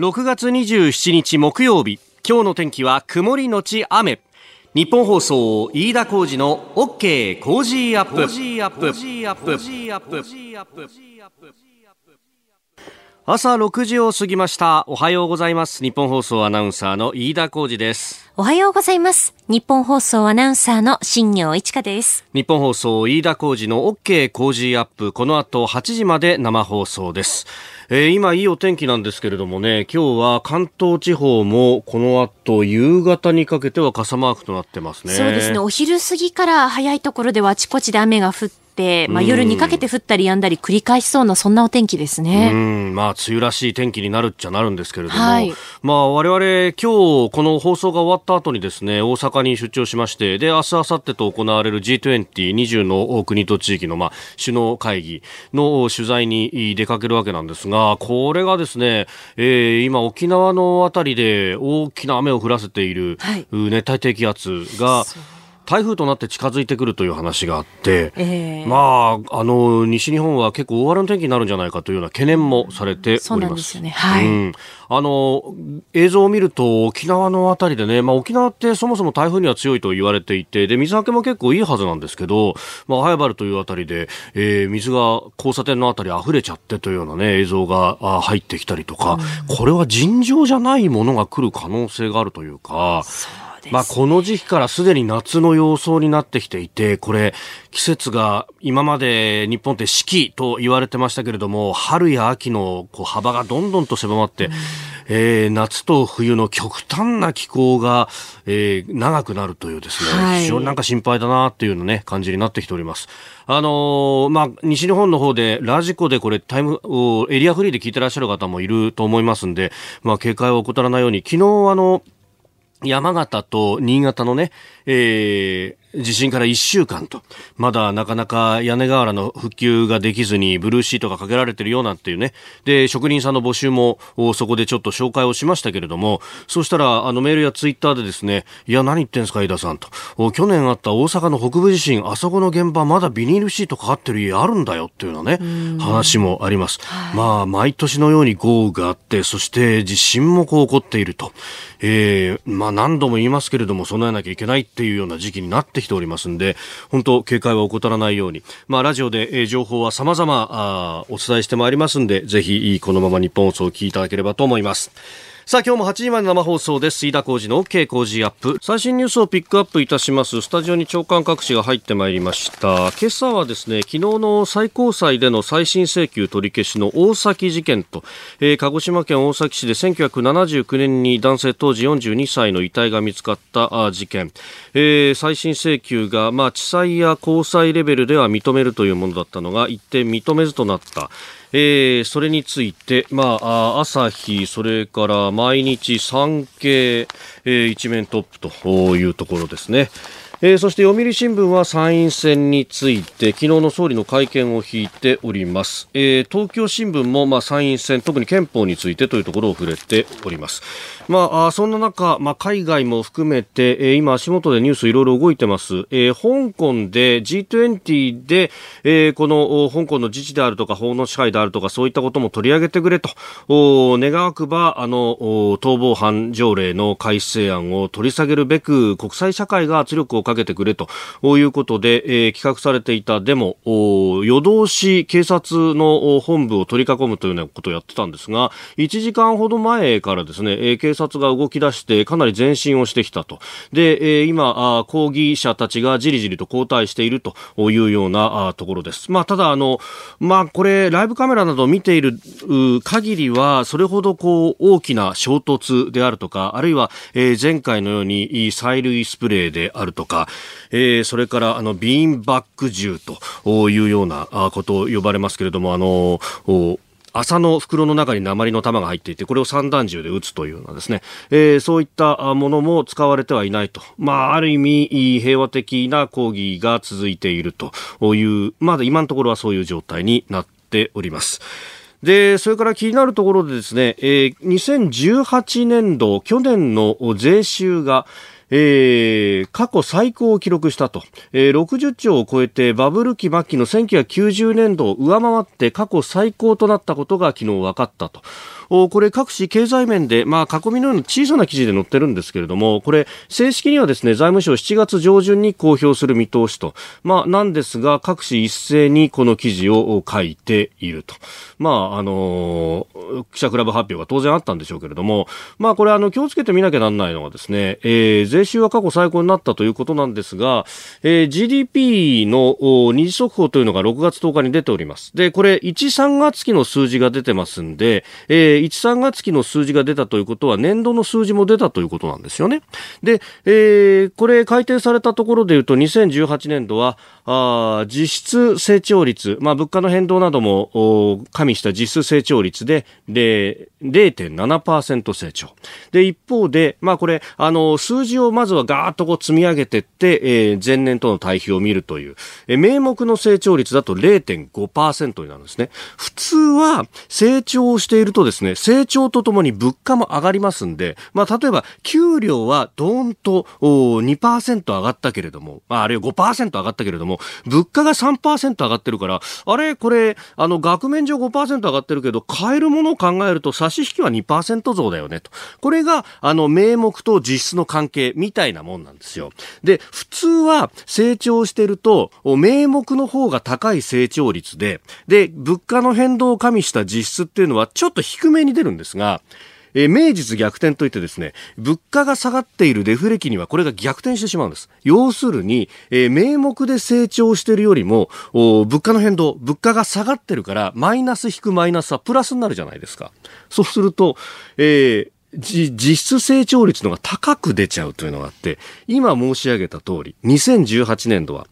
6月27日木曜日。今日の天気は曇りのち雨。ニッポン放送飯田浩二の OK! Cozy up!。朝6時を過ぎました。おはようございます。ニッポン放送アナウンサーの飯田浩二です。おはようございます。ニッポン放送アナウンサーの新行市佳です。ニッポン放送飯田浩二の OK! Cozy up!。この後8時まで生放送です。えー、今いいお天気なんですけれどもね、今日は関東地方もこの後夕方にかけては傘マークとなってますね。そうですね。お昼過ぎから早いところではあちこちで雨が降って、まあ、夜にかけて降ったり止んだり繰り返しそうなそんなお天気ですね。うん、まあ梅雨らしい天気になるっちゃなるんですけれども、はい、まあ我々今日この放送が終わった後にですね、大阪に出張しまして、で明日明後日と行われる G2020 の国と地域のまあ首脳会議の取材に出かけるわけなんですが。これがですね、えー、今沖縄のあたりで大きな雨を降らせている、熱帯低気圧が、台風となって近づいてくるという話があって、えー、まあ、あの、西日本は結構大荒れの天気になるんじゃないかというような懸念もされております。ね、はい、うん。あの、映像を見ると沖縄のあたりでね、まあ沖縄ってそもそも台風には強いと言われていて、で、水はけも結構いいはずなんですけど、まあ、早原というあたりで、えー、水が交差点のあたり溢れちゃってというようなね、映像が入ってきたりとか、うん、これは尋常じゃないものが来る可能性があるというか、そうまあ、この時期からすでに夏の様相になってきていて、これ、季節が今まで日本って四季と言われてましたけれども、春や秋のこう幅がどんどんと狭まって、うん、えー、夏と冬の極端な気候が、えー、長くなるというですね、はい、非常になんか心配だなっていうのね、感じになってきております。あのー、まあ、西日本の方でラジコでこれタイム、エリアフリーで聞いてらっしゃる方もいると思いますんで、まあ、警戒を怠らないように、昨日あの、山形と新潟のね、えー、地震から1週間と、まだなかなか屋根瓦の復旧ができずにブルーシートがかけられてるようなっていうね。で、職人さんの募集もそこでちょっと紹介をしましたけれども、そうしたらあのメールやツイッターでですね、いや何言ってんすか、井田さんと。去年あった大阪の北部地震、あそこの現場まだビニールシートかかってる家あるんだよっていうようなね、話もあります。まあ、毎年のように豪雨があって、そして地震もこう起こっていると。えー、まあ何度も言いますけれども、備えなきゃいけないっていうような時期になってきておりますんで、本当警戒は怠らないように、まあラジオで、えー、情報は様々あお伝えしてまいりますんで、ぜひこのまま日本放送を聞いていただければと思います。さあ今日も8時まで生放送です。飯田浩二の OK 工事アップ。最新ニュースをピックアップいたします。スタジオに長官各紙が入ってまいりました。今朝はですね昨日の最高裁での再審請求取り消しの大崎事件と、えー、鹿児島県大崎市で1979年に男性当時42歳の遺体が見つかった事件、えー、再審請求が、まあ、地裁や高裁レベルでは認めるというものだったのが一定認めずとなった。えー、それについて、まあ、朝日、それから毎日産経、えー、一面トップというところですね。えー、そして読売新聞は参院選について昨日の総理の会見を引いております、えー、東京新聞もまあ参院選特に憲法についてというところを触れておりますまあ、そんな中、まあ、海外も含めて、えー、今足元でニュースいろいろ動いてます、えー、香港で G20 で、えー、この香港の自治であるとか法の支配であるとかそういったことも取り上げてくれと。願わくばあの逃亡犯条例の改正案を取り下げるべく国際社会が圧力をかけてくれと。いうことで、えー、企画されていたデモ。夜通し警察の本部を取り囲むというようなことをやってたんですが1時間ほど前からですね、えー、警察察が動き出してかなり前進をしてきたと。で、えー、今抗議者たちがじりじりと後退しているというようなところです、まあ、ただあの、まあ、これライブカメラなどを見ている限りはそれほどこう大きな衝突であるとかあるいは、えー、前回のように催涙スプレーであるとか、えー、それからあのビーンバック銃というようなことを呼ばれますけれどもあの麻の袋の中に鉛の玉が入っていて、これを散弾銃で撃つというようなですね、えー、そういったものも使われてはいないと。まあ、ある意味、平和的な抗議が続いているという、まだ今のところはそういう状態になっております。で、それから気になるところでですね、えー、2018年度、去年の税収が、えー、過去最高を記録したと、えー、60兆を超えてバブル期末期の1990年度を上回って過去最高となったことが昨日分かったと。おこれ各紙経済面で、まあ、囲みのような小さな記事で載ってるんですけれども、これ、正式にはですね、財務省7月上旬に公表する見通しと、まあ、なんですが、各紙一斉にこの記事を書いていると。まあ、あのー、記者クラブ発表が当然あったんでしょうけれども、まあ、これ、あの、気をつけてみなきゃなんないのはですね、えー、税収は過去最高になったということなんですが、えー、GDP の二次速報というのが6月10日に出ております。で、これ、1、3月期の数字が出てますんで、えー、1、3月期の数字が出たということは、年度の数字も出たということなんですよね。で、えー、これ、改定されたところで言うと、2018年度は、あ実質成長率、まあ、物価の変動なども加味した実質成長率で0.7%成長。で、一方で、まあ、これ、あの、数字をまずはガーッとこう積み上げてって、えー、前年との対比を見るという、えー、名目の成長率だと0.5%になるんですね。普通は成長しているとですね、成長とともに物価も上がりますんで、まあ、例えば、給料はドーンと2%上がったけれども、まあ、あるいは5%上がったけれども、物価が3%上がってるから、あれこれ、あの、額面上5%上がってるけど、買えるものを考えると差し引きは2%増だよねと。これが、あの、名目と実質の関係みたいなもんなんですよ。で、普通は成長してると、名目の方が高い成長率で、で、物価の変動を加味した実質っていうのはちょっと低めに出るんですが、えー、名実逆転といってですね、物価が下がっているデフレ期にはこれが逆転してしまうんです。要するに、えー、名目で成長しているよりも、物価の変動、物価が下がってるから、マイナス引くマイナスはプラスになるじゃないですか。そうすると、えー実質成長率のが高く出ちゃうというのがあって、今申し上げた通り、2018年度は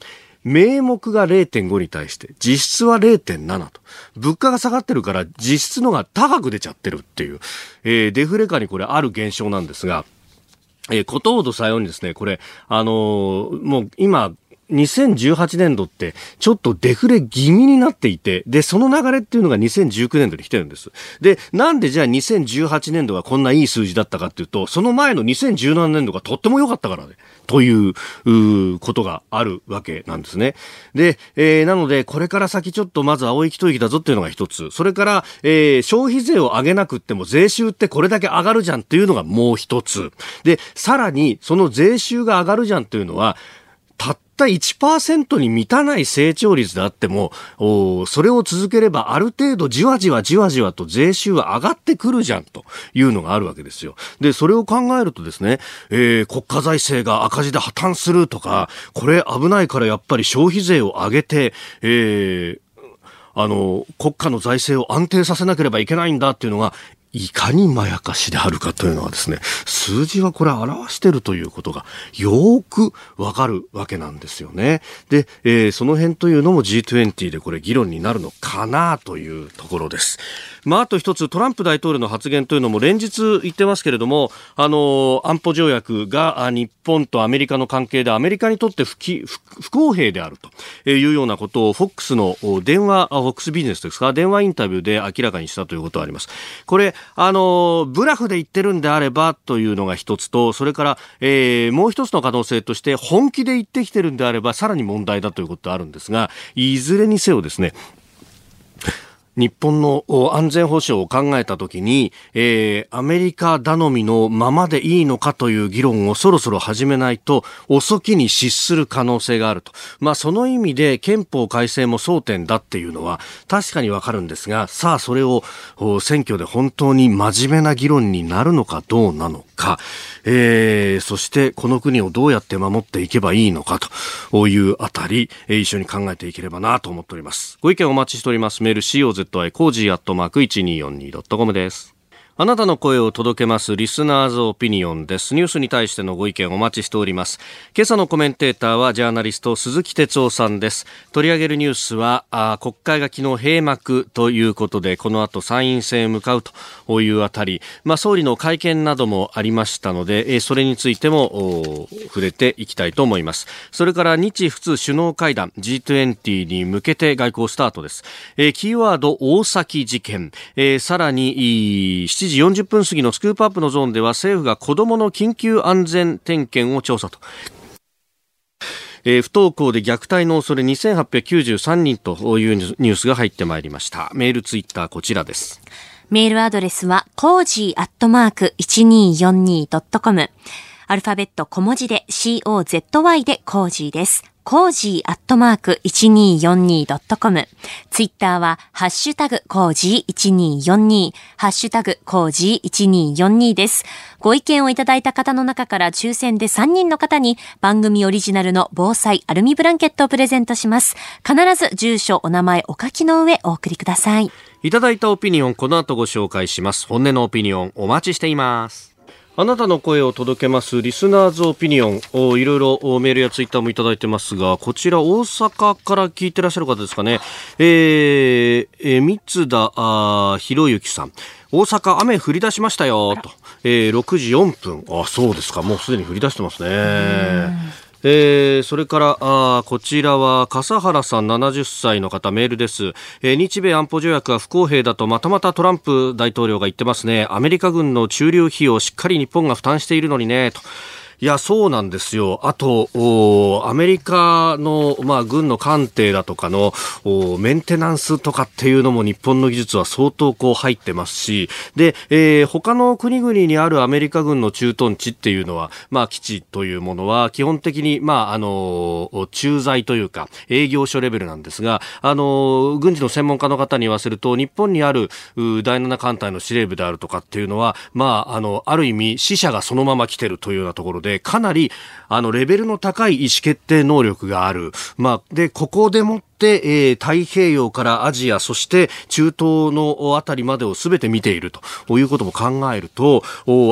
名目が0.5に対して実質は0.7と。物価が下がってるから実質のが高く出ちゃってるっていう、えー、デフレ化にこれある現象なんですが、えー、ことほどさようにですね、これ、あのー、もう今、2018年度ってちょっとデフレ気味になっていて、で、その流れっていうのが2019年度に来てるんです。で、なんでじゃあ2018年度がこんないい数字だったかっていうと、その前の2017年度がとっても良かったからね、といううことがあるわけなんですね。で、えー、なので、これから先ちょっとまず青い一息だぞっていうのが一つ。それから、えー、消費税を上げなくっても税収ってこれだけ上がるじゃんっていうのがもう一つ。で、さらに、その税収が上がるじゃんっていうのは、たった1%に満たない成長率であっても、それを続ければある程度じわじわじわじわと税収は上がってくるじゃんというのがあるわけですよ。で、それを考えるとですね、えー、国家財政が赤字で破綻するとか、これ危ないからやっぱり消費税を上げて、えー、あの、国家の財政を安定させなければいけないんだっていうのが、いかにまやかしであるかというのはですね、数字はこれ表してるということがよくわかるわけなんですよね。で、えー、その辺というのも G20 でこれ議論になるのかなというところです。まあ、あと一つトランプ大統領の発言というのも連日言ってますけれども、あの、安保条約が日本とアメリカの関係でアメリカにとって不不公平であるというようなことを FOX の電話、FOX ビジネスですか、電話インタビューで明らかにしたということがあります。これ、あの、ブラフで言ってるんであればというのが一つと、それから、えー、もう一つの可能性として、本気で言ってきてるんであれば、さらに問題だということがあるんですが、いずれにせよですね、日本の安全保障を考えたときに、えー、アメリカ頼みのままでいいのかという議論をそろそろ始めないと遅きに失する可能性があると。まあその意味で憲法改正も争点だっていうのは確かにわかるんですが、さあそれを選挙で本当に真面目な議論になるのかどうなのか、えー、そしてこの国をどうやって守っていけばいいのかというあたり、一緒に考えていければなと思っております。ご意見お待ちしております。メール COZY cozy アットマーク 1242.com です。あなたの声を届けますリスナーズオピニオンです。ニュースに対してのご意見お待ちしております。今朝のコメンテーターはジャーナリスト鈴木哲夫さんです。取り上げるニュースは、あ国会が昨日閉幕ということで、この後参院選へ向かうというあたり、まあ総理の会見などもありましたので、えそれについても触れていきたいと思います。それから日仏首脳会談 G20 に向けて外交スタートです。えキーワード大崎事件、えさらに6時40分過ぎのスクープアップのゾーンでは政府が子どもの緊急安全点検を調査と。えー、不登校で虐待の恐れ2893人というニュースが入ってまいりました。メール、ツイッター、こちらです。メールアドレスは、 cozy アットマーク 1242.com。アルファベット小文字で COZY で cozy です。cozy アットマーク 1242.com。ツイッターは、ハッシュタグ cozy1242、ハッシュタグ cozy1242です。ご意見をいただいた方の中から抽選で3人の方に番組オリジナルの防災アルミブランケットをプレゼントします。必ず住所、お名前、お書きの上お送りください。いただいたオピニオン、この後ご紹介します。本音のオピニオン、お待ちしています。あなたの声を届けますリスナーズオピニオンをいろいろメールやツイッターもいただいてますが、こちら大阪から聞いてらっしゃる方ですかね。えー、えー、三田あひろゆきさん。大阪雨降り出しましたよ、と。えー、6時4分。あ、そうですか。もうすでに降り出してますね。えー、それからあこちらは笠原さん70歳の方メールです、えー、日米安保条約は不公平だとまたまたトランプ大統領が言ってますね。アメリカ軍の駐留費をしっかり日本が負担しているのにねと。いや、そうなんですよ。あと、アメリカの、まあ、軍の艦艇だとかのメンテナンスとかっていうのも日本の技術は相当こう入ってますし、で、えー、他の国々にあるアメリカ軍の駐屯地っていうのは、まあ、基地というものは基本的に、まあ、あの、駐在というか、営業所レベルなんですが、あの、軍事の専門家の方に言わせると、日本にある第7艦隊の司令部であるとかっていうのは、まあ、あの、ある意味、死者がそのまま来てるというようなところで、で、かなり、あの、レベルの高い意思決定能力がある。まあ、で、ここでもって、えー、太平洋からアジア、そして中東のあたりまでを全て見ているということも考えると、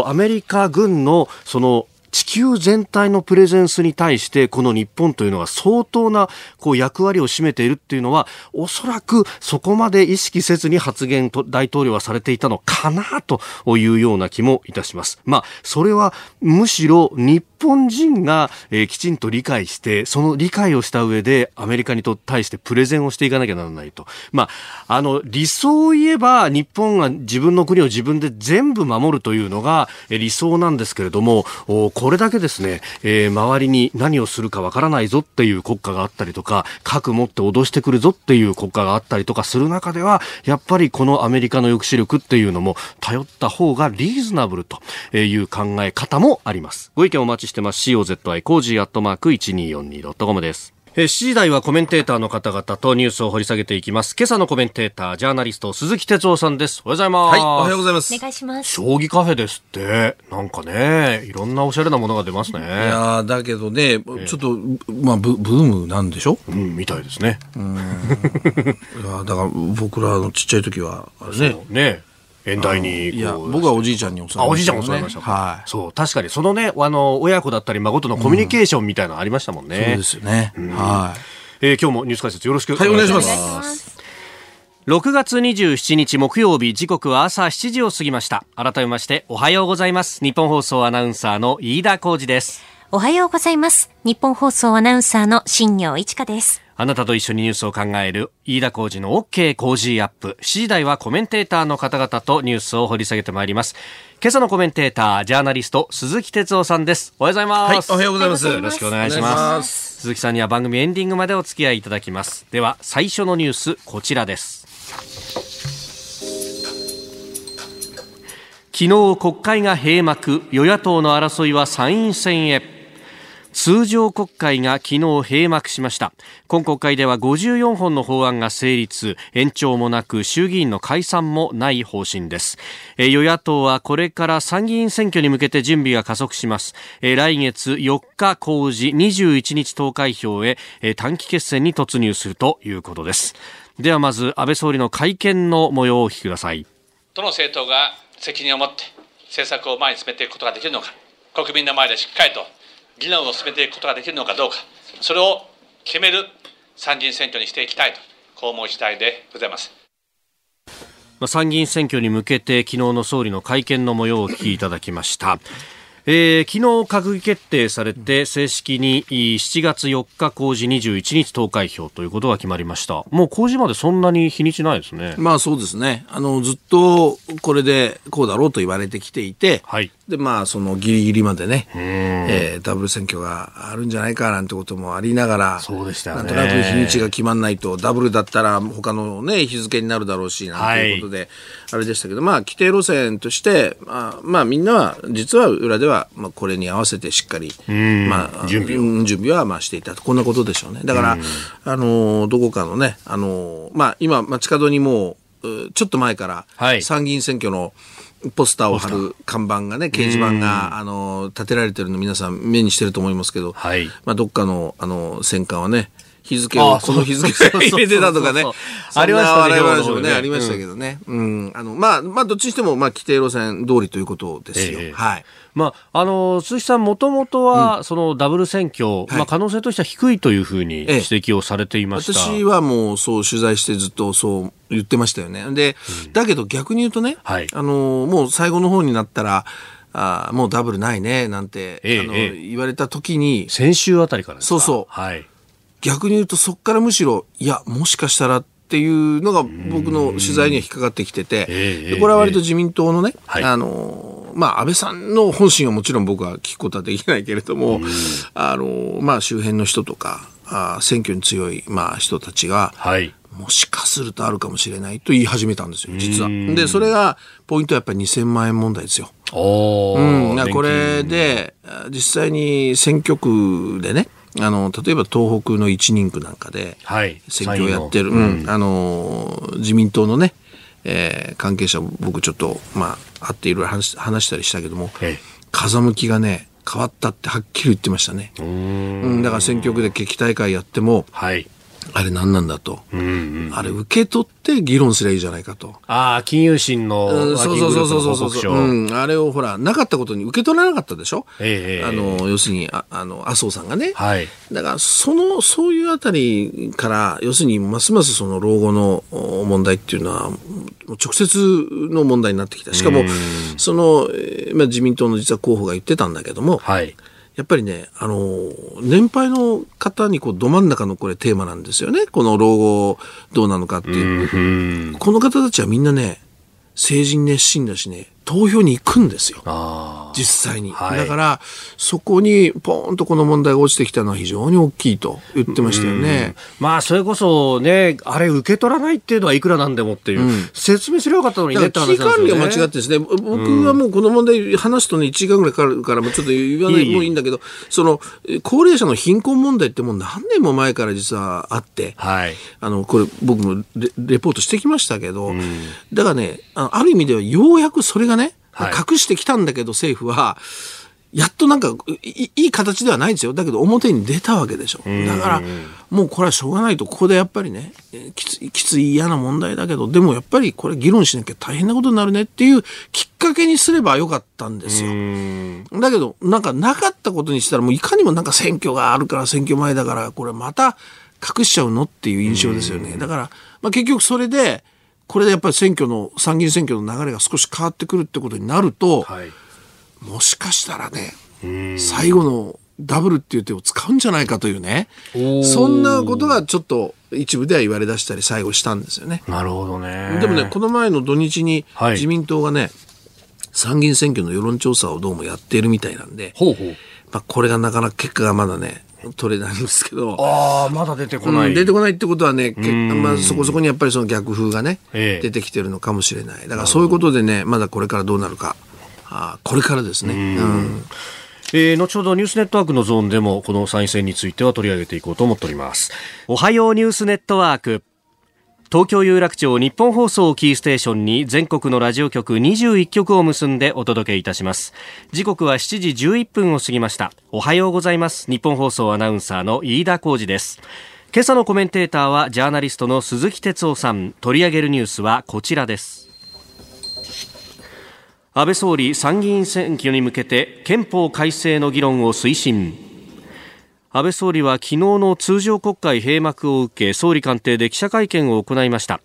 アメリカ軍のその地球全体のプレゼンスに対してこの日本というのが相当なこう役割を占めているっていうのはおそらくそこまで意識せずに発言と大統領はされていたのかなというような気もいたします。まあそれはむしろ日本人が、えー、きちんと理解してその理解をした上でアメリカにと対してプレゼンをしていかなきゃならないと。まああの理想を言えば日本が自分の国を自分で全部守るというのが理想なんですけれどもこれだけですね、えー、周りに何をするかわからないぞっていう国家があったりとか、核持って脅してくるぞっていう国家があったりとかする中では、やっぱりこのアメリカの抑止力っていうのも頼った方がリーズナブルという考え方もあります。ご意見お待ちしてます。COZY cozy アットマーク 1242.com です。7時台はコメンテーターの方々とニュースを掘り下げていきます。今朝のコメンテーター、ジャーナリスト、鈴木哲夫さんです。おはようございます。はい、おはようございます。お願いします。将棋カフェですって、なんかね、いろんなおしゃれなものが出ますね。いやだけどね、ちょっと、まあブ、ブームなんでしょ？うん、みたいですね。うん。いやだから僕らのちっちゃい時は、あれね。ね。演台にいや僕はおじいちゃんに教わりました、ね、あおじいちゃん教わりました、はい、そう確かにそのねあの親子だったり孫とのコミュニケーションみたいなのありましたもんね、うん、そうですよね、うん、はい。えー、今日もニュース解説よろしくお願いします。はい、6月27日木曜日時刻は朝7時を過ぎました。改めましておはようございます。日本放送アナウンサーの飯田浩二です。おはようございます。日本放送アナウンサーの新業一華ですあなたと一緒にニュースを考える飯田浩二の OK 工事アップ。7時台はコメンテーターの方々とニュースを掘り下げてまいります。今朝のコメンテーター、ジャーナリスト、鈴木哲夫さんです。おはようございます。はい、おはようございます。よろしくお願いします。鈴木さんには番組エンディングまでお付き合いいただきます。では、最初のニュース、こちらです。昨日国会が閉幕、与野党の争いは参院選へ。通常国会が昨日閉幕しました。今国会では54本の法案が成立。延長もなく衆議院の解散もない方針です。与野党はこれから参議院選挙に向けて準備が加速します。来月4日公示21日投開票へ短期決戦に突入するということです。ではまず安倍総理の会見の模様をお聞きください。どの政党が責任を持って政策を前に進めていくことができるのか。国民の前でしっかりと議論を進めていくことができるのかどうか、それを決める参議院選挙にしていきたいと、こう思う次第でございます。参議院選挙に向けて昨日の総理の会見の模様をお聞きいただきました。えー、昨日閣議決定されて正式に7月4日公示21日投開票ということが決まりましたもう公示までそんなに日にちないですねまあそうですねあのずっとこれでこうだろうと言われてきていて、はい、で、まあ、そのギリギリまでね、えー、ダブル選挙があるんじゃないかなんてこともありながら、そうでしたね。なんとなく日にちが決まんないと、ダブルだったら他のね、日付になるだろうし、なんていうことで、はい、あれでしたけど、まあ、規定路線として、まあ、まあ、みんなは、実は裏では、まあ、これに合わせてしっかり、まあ、準備準備は、まあ、していたと。こんなことでしょうね。だから、あの、どこかのね、あの、まあ、今、街角にもう、ちょっと前から、参議院選挙の、はいポスターを貼る看板がね、掲示板が、あの、立てられてるの皆さん目にしてると思いますけど、はい、まあ、どっかの、あの、戦艦はね、日付を、この日付を 入れてたとかね。ありましたね。話もね、ありましたけどね。うん。あの、まあ、まあ、どっちにしても、まあ、規定路線通りということですよ。はい。まあ、あの、鈴木さん、もともとは、そのダブル選挙、まあ、可能性としては低いというふうに指摘をされていました。私はもう、そう、取材してずっとそう言ってましたよね。で、だけど逆に言うとね、あの、もう最後の方になったら、あもうダブルないね、なんて、あの言われた時に。先週あたりからそうそう。はい。逆に言うとそこからむしろ、いや、もしかしたらっていうのが僕の取材には引っかかってきてて、でこれは割と自民党のね、あの、まあ、安倍さんの本心はもちろん僕は聞くことはできないけれども、あの、まあ、周辺の人とか、あ選挙に強い、まあ、人たちが、はい、もしかするとあるかもしれないと言い始めたんですよ、実は。で、それが、ポイントはやっぱり2000万円問題ですよ。うん、これで、実際に選挙区でね、あの例えば東北の一人区なんかで選挙をやってる、はいうん、あの自民党のね、えー、関係者僕ちょっと、まあ、会っていろいろ話話したりしたけども、風向きがね変わったってはっきり言ってましたね。うん。だから選挙区で決起大会やっても、はい、あれ何なんだと、うんうん、あれ受け取って議論すればいいじゃないかと。ああ、金融審のそうそうそうそうそう。そう、うん、あれをほら、なかったことに受け取らなかったでしょ、えー、あの要するにああの麻生さんがね。はい、だから、その、そういうあたりから、要するにますますその老後の問題っていうのは、直接の問題になってきた。しかも、その、まあ、自民党の実は候補が言ってたんだけども、はいやっぱりね、あの、年配の方にこう、ど真ん中のこれテーマなんですよね。この老後どうなのかっていう。この方たちはみんなね、政治に熱心だしね、投票に行くんですよ。実際に、はい、だから、そこにポーンとこの問題が落ちてきたのは非常に大きいと言ってましたよね。まあ、それこそね、あれ受け取らないっていうのはいくらなんでもっていう、うん、説明すればよかったのにねって話なんですよ、ね。危機管理が間違ってですね、僕はもうこの問題話すとね、1時間ぐらいかかるから、もうちょっと言わないもいいんだけど、その、高齢者の貧困問題ってもう何年も前から実はあって、はい、あの、これ僕もレレポートしてきましたけど、うん、だからね、あある意味ではようやくそれがね、隠してきたんだけど政府は、やっとなんかいい形ではないんですよ。だけど表に出たわけでしょ。だからもうこれはしょうがないと、ここでやっぱりね、きつきつい嫌な問題だけど、でもやっぱりこれ議論しなきゃ大変なことになるねっていうきっかけにすればよかったんですよ。だけどなんかなかったことにしたらもういかにもなんか選挙があるから選挙前だからこれまた隠しちゃうのっていう印象ですよね。だから、まあ、結局それで、これでやっぱり選挙の参議院選挙の流れが少し変わってくるってことになると、はい、もしかしたらね最後のダブルっていう手を使うんじゃないかというねそんなことがちょっと一部では言われ出したり最後したんですよね。なるほどね。でもねこの前の土日に自民党がね、はい、参議院選挙の世論調査をどうもやっているみたいなんで、ほうほう。まあ、これがなかなか結果がまだね取れないんですけど。ああ、まだ出てこない、うん、出てこないってことはね、まあ、そこそこにやっぱりその逆風がね、ええ、出てきてるのかもしれない。だからそういうことでね、まだこれからどうなるか。あこれからですね。うんえー、後ほどニュースネットワークのゾーンでもこの参院選については取り上げていこうと思っております。おはようニュースネットワーク。東京有楽町日本放送キーステーションに全国のラジオ局21局を結んでお届けいたします。時刻は7時11分を過ぎました。おはようございます。日本放送アナウンサーの飯田浩二です。今朝のコメンテーターはジャーナリストの鈴木哲夫さん。取り上げるニュースはこちらです。安倍総理参議院選挙に向けて憲法改正の議論を推進。安倍総理は昨日の通常国会閉幕を受け総理官邸で記者会見を行いました、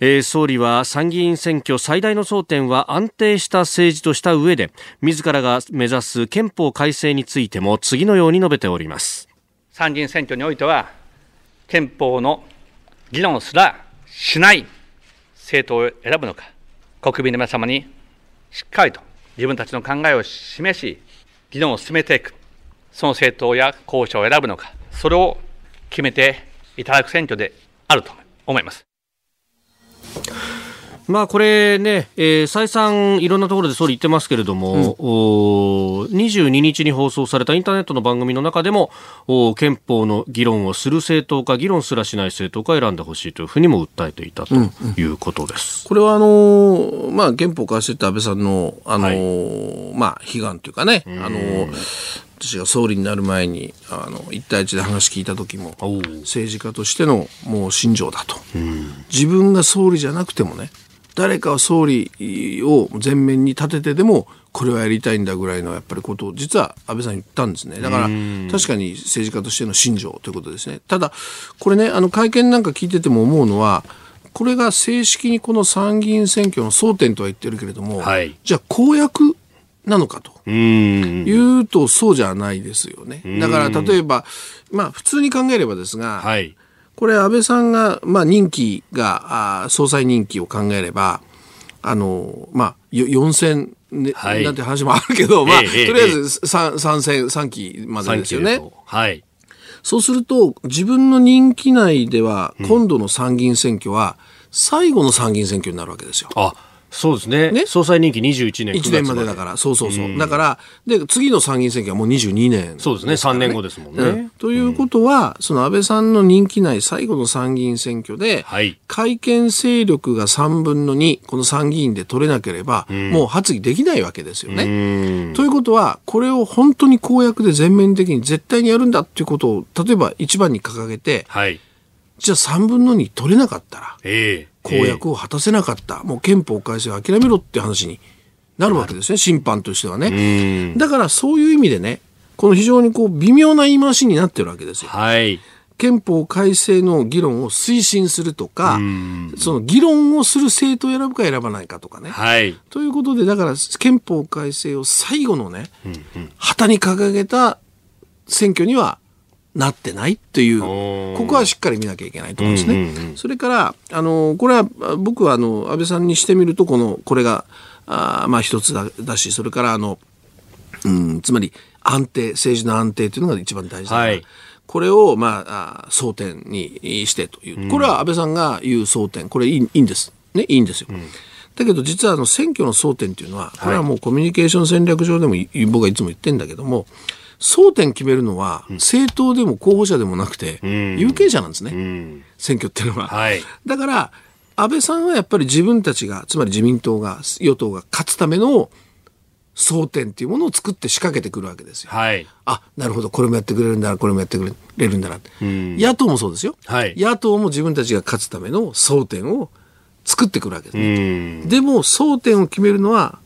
えー、総理は参議院選挙最大の争点は安定した政治とした上で自らが目指す憲法改正についても次のように述べております。参議院選挙においては憲法の議論すらしない政党を選ぶのか国民の皆様にしっかりと自分たちの考えを示し、議論を進めていく、その政党や候補者を選ぶのか、それを決めていただく選挙であると思います。まあこれね、えー、再三いろんなところで総理言ってますけれども、うん、22日に放送されたインターネットの番組の中でも、お憲法の議論をする政党か、議論すらしない政党か選んでほしいというふうにも訴えていたということです。うんうん、これはあのー、まあ憲法改正って安倍さんの、あのーはい、まあ悲願というかね、あのー私が総理になる前にあの一対一で話聞いた時も政治家としてのもう信条だと、自分が総理じゃなくてもね誰か総理を前面に立ててでもこれはやりたいんだぐらいのやっぱりことを実は安倍さん言ったんですね。だから確かに政治家としての信条ということですね。ただこれねあの会見なんか聞いてても思うのはこれが正式にこの参議院選挙の争点とは言ってるけれども、はい、じゃあ公約なのかと。いうとそうじゃないですよね。だから例えばまあ普通に考えればですが、はい。これ安倍さんが、まあ、任期があ総裁任期を考えればあのまあ4選ね、はい、なんて話もあるけど、まあ、ええ、とりあえず 3, 3戦3期までですよね。はい。そうすると自分の任期内では今度の参議院選挙は最後の参議院選挙になるわけですよ。あそうですね。ね？総裁任期21年。1年までだから。そうそうそう。うん、だから、で、次の参議院選挙はもう22年、ね、そうですね。3年後ですもんね。うん、ということは、その安倍さんの任期内最後の参議院選挙で、はい、改憲勢力が3分の2、この参議院で取れなければ、うん、もう発議できないわけですよね。ということは、これを本当に公約で全面的に絶対にやるんだっていうことを、例えば一番に掲げて、はい、じゃあ3分の2取れなかったら、えー公約を果たせなかった、もう憲法改正を諦めろって話になるわけですね、審判としてはね。だからそういう意味でね、この非常にこう微妙な言い回しになってるわけですよ。はい。憲法改正の議論を推進するとか、その議論をする政党を選ぶか選ばないかとかね。はい。ということで、だから憲法改正を最後のね、うんうん、旗に掲げた選挙にはなってないというここはしっかり見なきゃいけないと思うんですね。うんうんうん、それからあのこれは僕はあの安倍さんにしてみるとこのこれがあまあ一つだだしそれからあの、うん、つまり安定政治の安定というのが一番大事だ、はい、これを、まあ、争点にしてという、これは安倍さんが言う争点。これいいいいんです。ね、いいんですよ。うん。だけど実はあの選挙の争点っていうのは、これはもうコミュニケーション戦略上でも僕はいつも言ってんだけども、争点決めるのは、政党でも候補者でもなくて、有権者なんですね、選挙っていうのは。はい、だから、安倍さんはやっぱり自分たちが、つまり自民党が、与党が勝つための争点っていうものを作って仕掛けてくるわけですよ。はい、あ、なるほど、これもやってくれるんだな、これもやってくれるんだな。野党もそうですよ、はい。野党も自分たちが勝つための争点を作ってくるわけです、ね。でも、争点を決めるのは、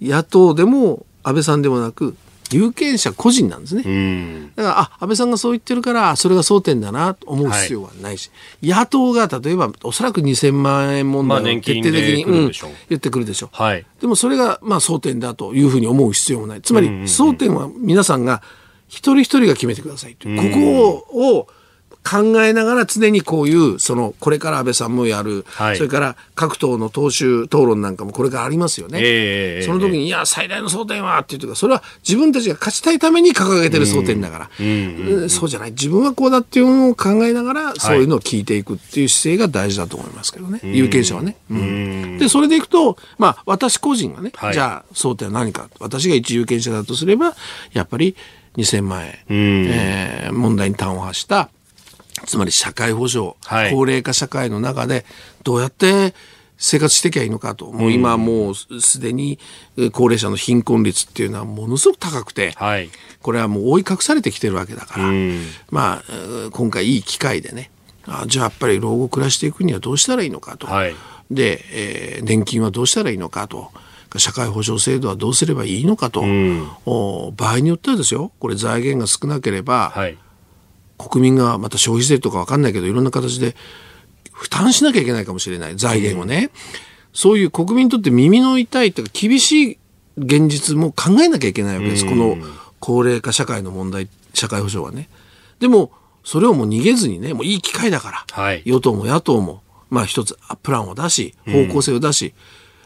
野党でも安倍さんでもなく、有権者個人なんですね。だから、あ、安倍さんがそう言ってるから、それが争点だなと思う必要はないし、はい、野党が例えば、おそらく2000万円問題を徹底的に、うん、言ってくるでしょう。はい、でもそれが、まあ、争点だというふうに思う必要もない。つまり、争点は皆さんが、一人一人が決めてくださいと。ここを、考えながら常にこういうそのこれから安倍さんもやる、はい、それから各党の党首討論なんかもこれからありますよね、えー、その時に、いや最大の争点はっていうとかそれは自分たちが勝ちたいために掲げてる争点だから、うん、そうじゃない。自分はこうだっていうのを考えながらそういうのを聞いていくっていう姿勢が大事だと思いますけどね、はい、有権者はね。うん、でそれでいくと、まあ、私個人がね、はい、じゃあ争点は何か。私が一有権者だとすればやっぱり2000万円、えー、問題に端を発したつまり社会保障、はい、高齢化社会の中でどうやって生活していけばいいのかと、もう今もうすでに高齢者の貧困率っていうのはものすごく高くて、はい、これはもう覆い隠されてきてるわけだから、まあ今回いい機会でねあじゃあやっぱり老後暮らしていくにはどうしたらいいのかと、はい、で、えー、年金はどうしたらいいのかと。社会保障制度はどうすればいいのかと、うん、場合によってはですよこれ財源が少なければ、はい国民がまた消費税とか分かんないけどいろんな形で負担しなきゃいけないかもしれない。財源をね、そういう国民にとって耳の痛いというか厳しい現実も考えなきゃいけないわけです、この高齢化社会の問題社会保障はね。でもそれをもう逃げずにねもういい機会だから、はい、与党も野党もまあ一つプランを出し方向性を出し、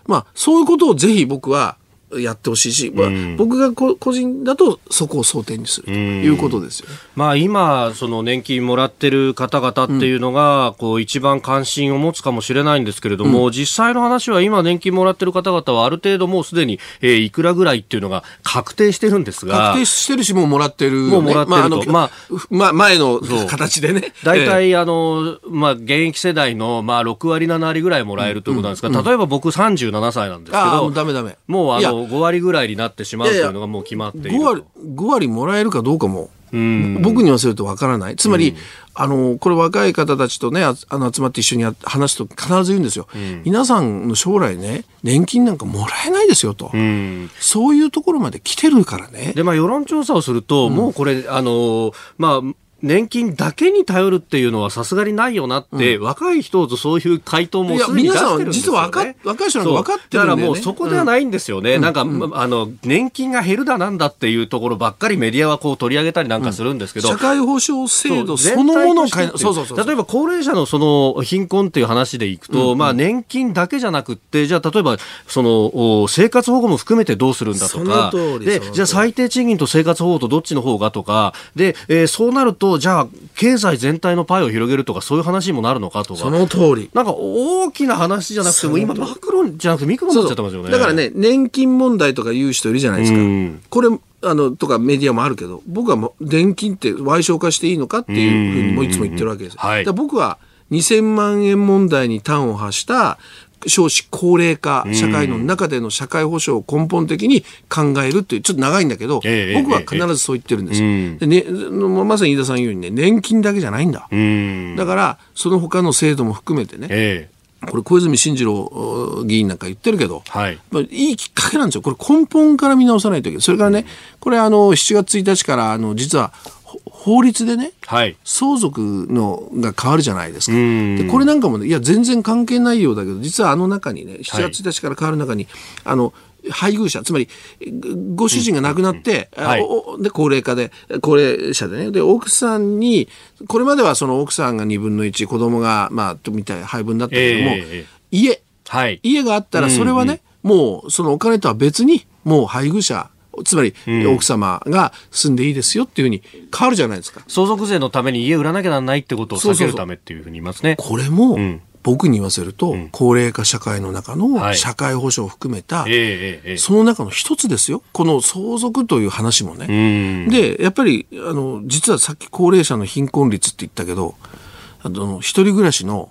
うん、まあそういうことをぜひ僕はやってほしいし、うん、僕が個人だとそこを想定にするということですよね。まあ今、その年金もらってる方々っていうのが、こう一番関心を持つかもしれないんですけれども、うん、実際の話は今年金もらってる方々はある程度もうすでに、えー、いくらぐらいっていうのが確定してるんですが。確定してるし、もうもらってる、ね、もうもらってると。まあ、まあ、前の形でね。大体、えー、あの、まあ、現役世代の、まあ、6割、7割ぐらいもらえるということなんですが、うん、例えば僕37歳なんですけど、ダメダメ。もうあの、5割ぐらいになってしまうというのがもう決まっているいやいや5割。5割もらえるかどうかも、僕に言わせるとわからない。つまり、あの、これ若い方たちとね、あの集まって一緒に話すと必ず言うんですよ。うん、皆さんの将来ね、年金なんかもらえないですよと。うん、そういうところまで来てるからね。で、まあ世論調査をすると、うん、もうこれ、あの、まあ、年金だけに頼るっていうのはさすがにないよなって、うん、若い人とそういう回答もすでに出してるんですよ、ね、実は若若い人なんか分かってるんだ、ね、だからもうそこではないんですよね。うん、なんか、うん、あの、年金が減るだなんだっていうところばっかりメディアはこう取り上げたりなんかするんですけど。社会保障制度そのものを変えそうそうそう例えば高齢者のその貧困っていう話でいくと、まあ年金だけじゃなくって、じゃあ例えばその生活保護も含めてどうするんだとか、で、じゃあ最低賃金と生活保護とどっちの方がとか、で、えー、そうなると、じゃあ経経済全体のパイを広げるとかそういう話にもなるのかとか。その通り。なんか大きな話じゃなくても今マクロじゃなくてミクロになっちゃってますよね。だからね年金問題とか言う人いるじゃないですか、これあのとかメディアもあるけど僕はもう年金って賠償化していいのかっていうふうにもいつも言ってるわけです、はい、僕は2000万円問題に端を発した少子高齢化社会の中での社会保障を根本的に考えるっていう、ちょっと長いんだけど、僕は必ずそう言ってるんですよ。まさに飯田さん言うようにね、年金だけじゃないんだ。だから、その他の制度も含めてね、これ小泉進次郎議員なんか言ってるけど、はい、まあ、いいきっかけなんですよ。これ根本から見直さないといけない。それからね、これあの、7月1日からあの、実は法律でね、はい、相続のが変わるじゃないですか。でこれなんかもね、いや、全然関係ないようだけど、実はあの中にね、7月1日から変わる中に、はい、あの、配偶者、つまり、ご主人が亡くなって、うん。はい、で、高齢化で、高齢者でね、で、奥さんに、これまではその奥さんが2分の1、子供が、まあ、みたいな配分だったけども、えー、家、はい、家があったら、それはね、うんうん、もう、そのお金とは別に、もう配偶者、つまり、奥様が住んでいいですよっていうふうに変わるじゃないですか。相続税のために家売らなきゃならないってことを避けるためっていうふうに言いますね。これも、僕に言わせると、高齢化社会の中の社会保障を含めた、その中の一つですよ。この相続という話もね。で、やっぱり、あの、実はさっき高齢者の貧困率って言ったけど、あの、一人暮らしの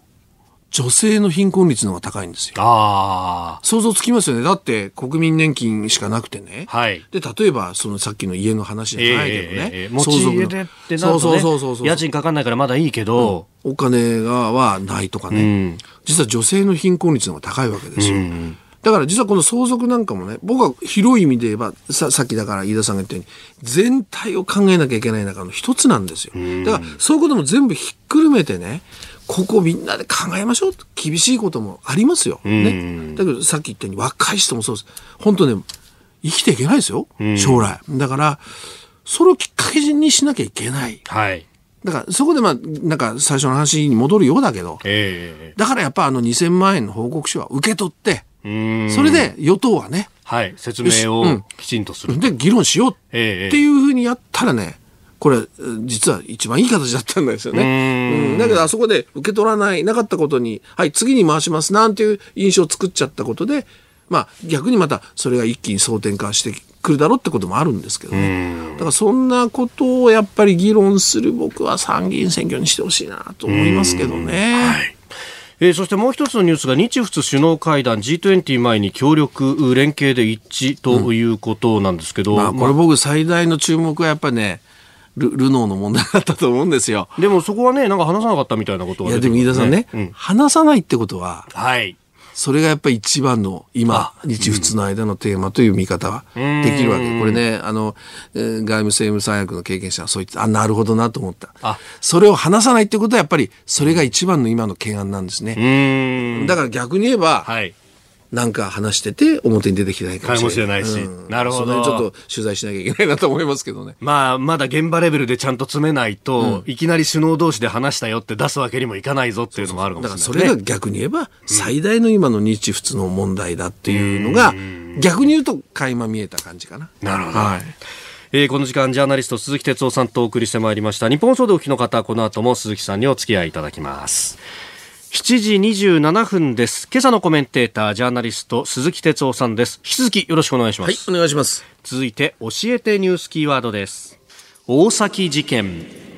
女性の貧困率の方が高いんですよ。ああ。想像つきますよね。だって国民年金しかなくてね。はい。で、例えば、そのさっきの家の話じゃないけどね。えーえー、持ち家でってなると、ね、そうそうそうそう家賃かかんないからまだいいけど。うん、お金がはないとかね、うん。実は女性の貧困率の方が高いわけですよ。うんだから実はこの相続なんかもね、僕は広い意味で言えば、ささっきだから飯田さんが言ったように、全体を考えなきゃいけない中の一つなんですよ。だからそういうことも全部ひっくるめてね、ここみんなで考えましょう厳しいこともありますよ。ね。だけどさっき言ったように若い人もそうです。本当ね、生きていけないですよ。将来。だから、それをきっかけにしなきゃいけない。はい。だからそこでまあなんか最初の話に戻るようだけど、えー、だからやっぱあの2000万円の報告書は受け取ってそれで与党はね、はい、説明をきちんとする、うん、で議論しようっていうふうにやったらねこれ、実は一番いい形だったんですよね。うん、だけど、あそこで受け取らない、なかったことに、はい、次に回します、なんていう印象を作っちゃったことで、まあ、逆にまた、それが一気に争点化してくるだろうってこともあるんですけどね。だから、そんなことをやっぱり議論する僕は参議院選挙にしてほしいなと思いますけどね。はいえー、そしてもう一つのニュースが日仏首脳会談 G20 前に協力連携で一致ということなんですけど、うんまあ、これ僕最大の注目はやっぱりねルルノーの問題だったと思うんですよ。でもそこはね、なんか話さなかったみたいなことが、ね、いや、でも飯田さんね、うん、話さないってことは、はい。それがやっぱり一番の今、日仏の間のテーマという見方はできるわけ。これね、あの、えー、外務政務三役の経験者はそう言って、あ、なるほどなと思った。あそれを話さないってことはやっぱり、それが一番の今の懸案なんですね。だから逆に言えば、はい、なんか話してて表に出てきてないかもしれない。かもしれないし。うん、なるほど。ちょっと取材しなきゃいけないなと思いますけどね。まあ、まだ現場レベルでちゃんと詰めないと、うん、いきなり首脳同士で話したよって出すわけにもいかないぞっていうのもあるかもしれない、ね、だからそれが逆に言えば、最大の今の日仏の問題だっていうのが、逆に言うと垣間見えた感じかな。なるほど。はい。えー、この時間ジャーナリスト鈴木哲夫さんとお送りしてまいりました日本総でお聞きの方この後も鈴木さんにお付き合いいただきます7時27分です。今朝のコメンテーター、ジャーナリスト、鈴木哲夫さんです。引き続きよろしくお願いします。はい、お願いします。続いて、教えてニュースキーワードです。大崎事件。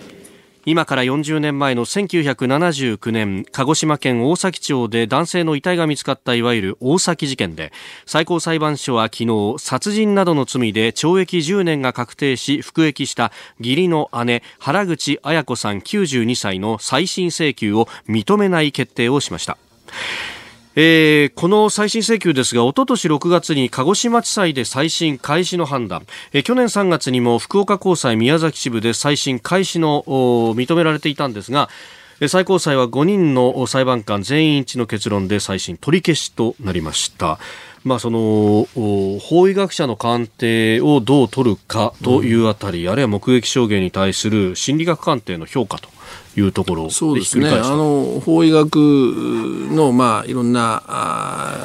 今から40年前の1979年鹿児島県大崎町で男性の遺体が見つかったいわゆる大崎事件で最高裁判所は昨日殺人などの罪で懲役10年が確定し服役した義理の姉原口綾子さん92歳の再審請求を認めない決定をしました。えー、この再審請求ですが、おととし6月に鹿児島地裁で再審開始の判断、えー、去年3月にも福岡高裁宮崎支部で再審開始の認められていたんですが、最高裁は5人の裁判官全員一致の結論で再審取り消しとなりました。まあ、その法医学者の鑑定をどう取るかというあたり、うん、あるいは目撃証言に対する心理学鑑定の評価というところそうですね。あの法医学の、まあ、いろんなあ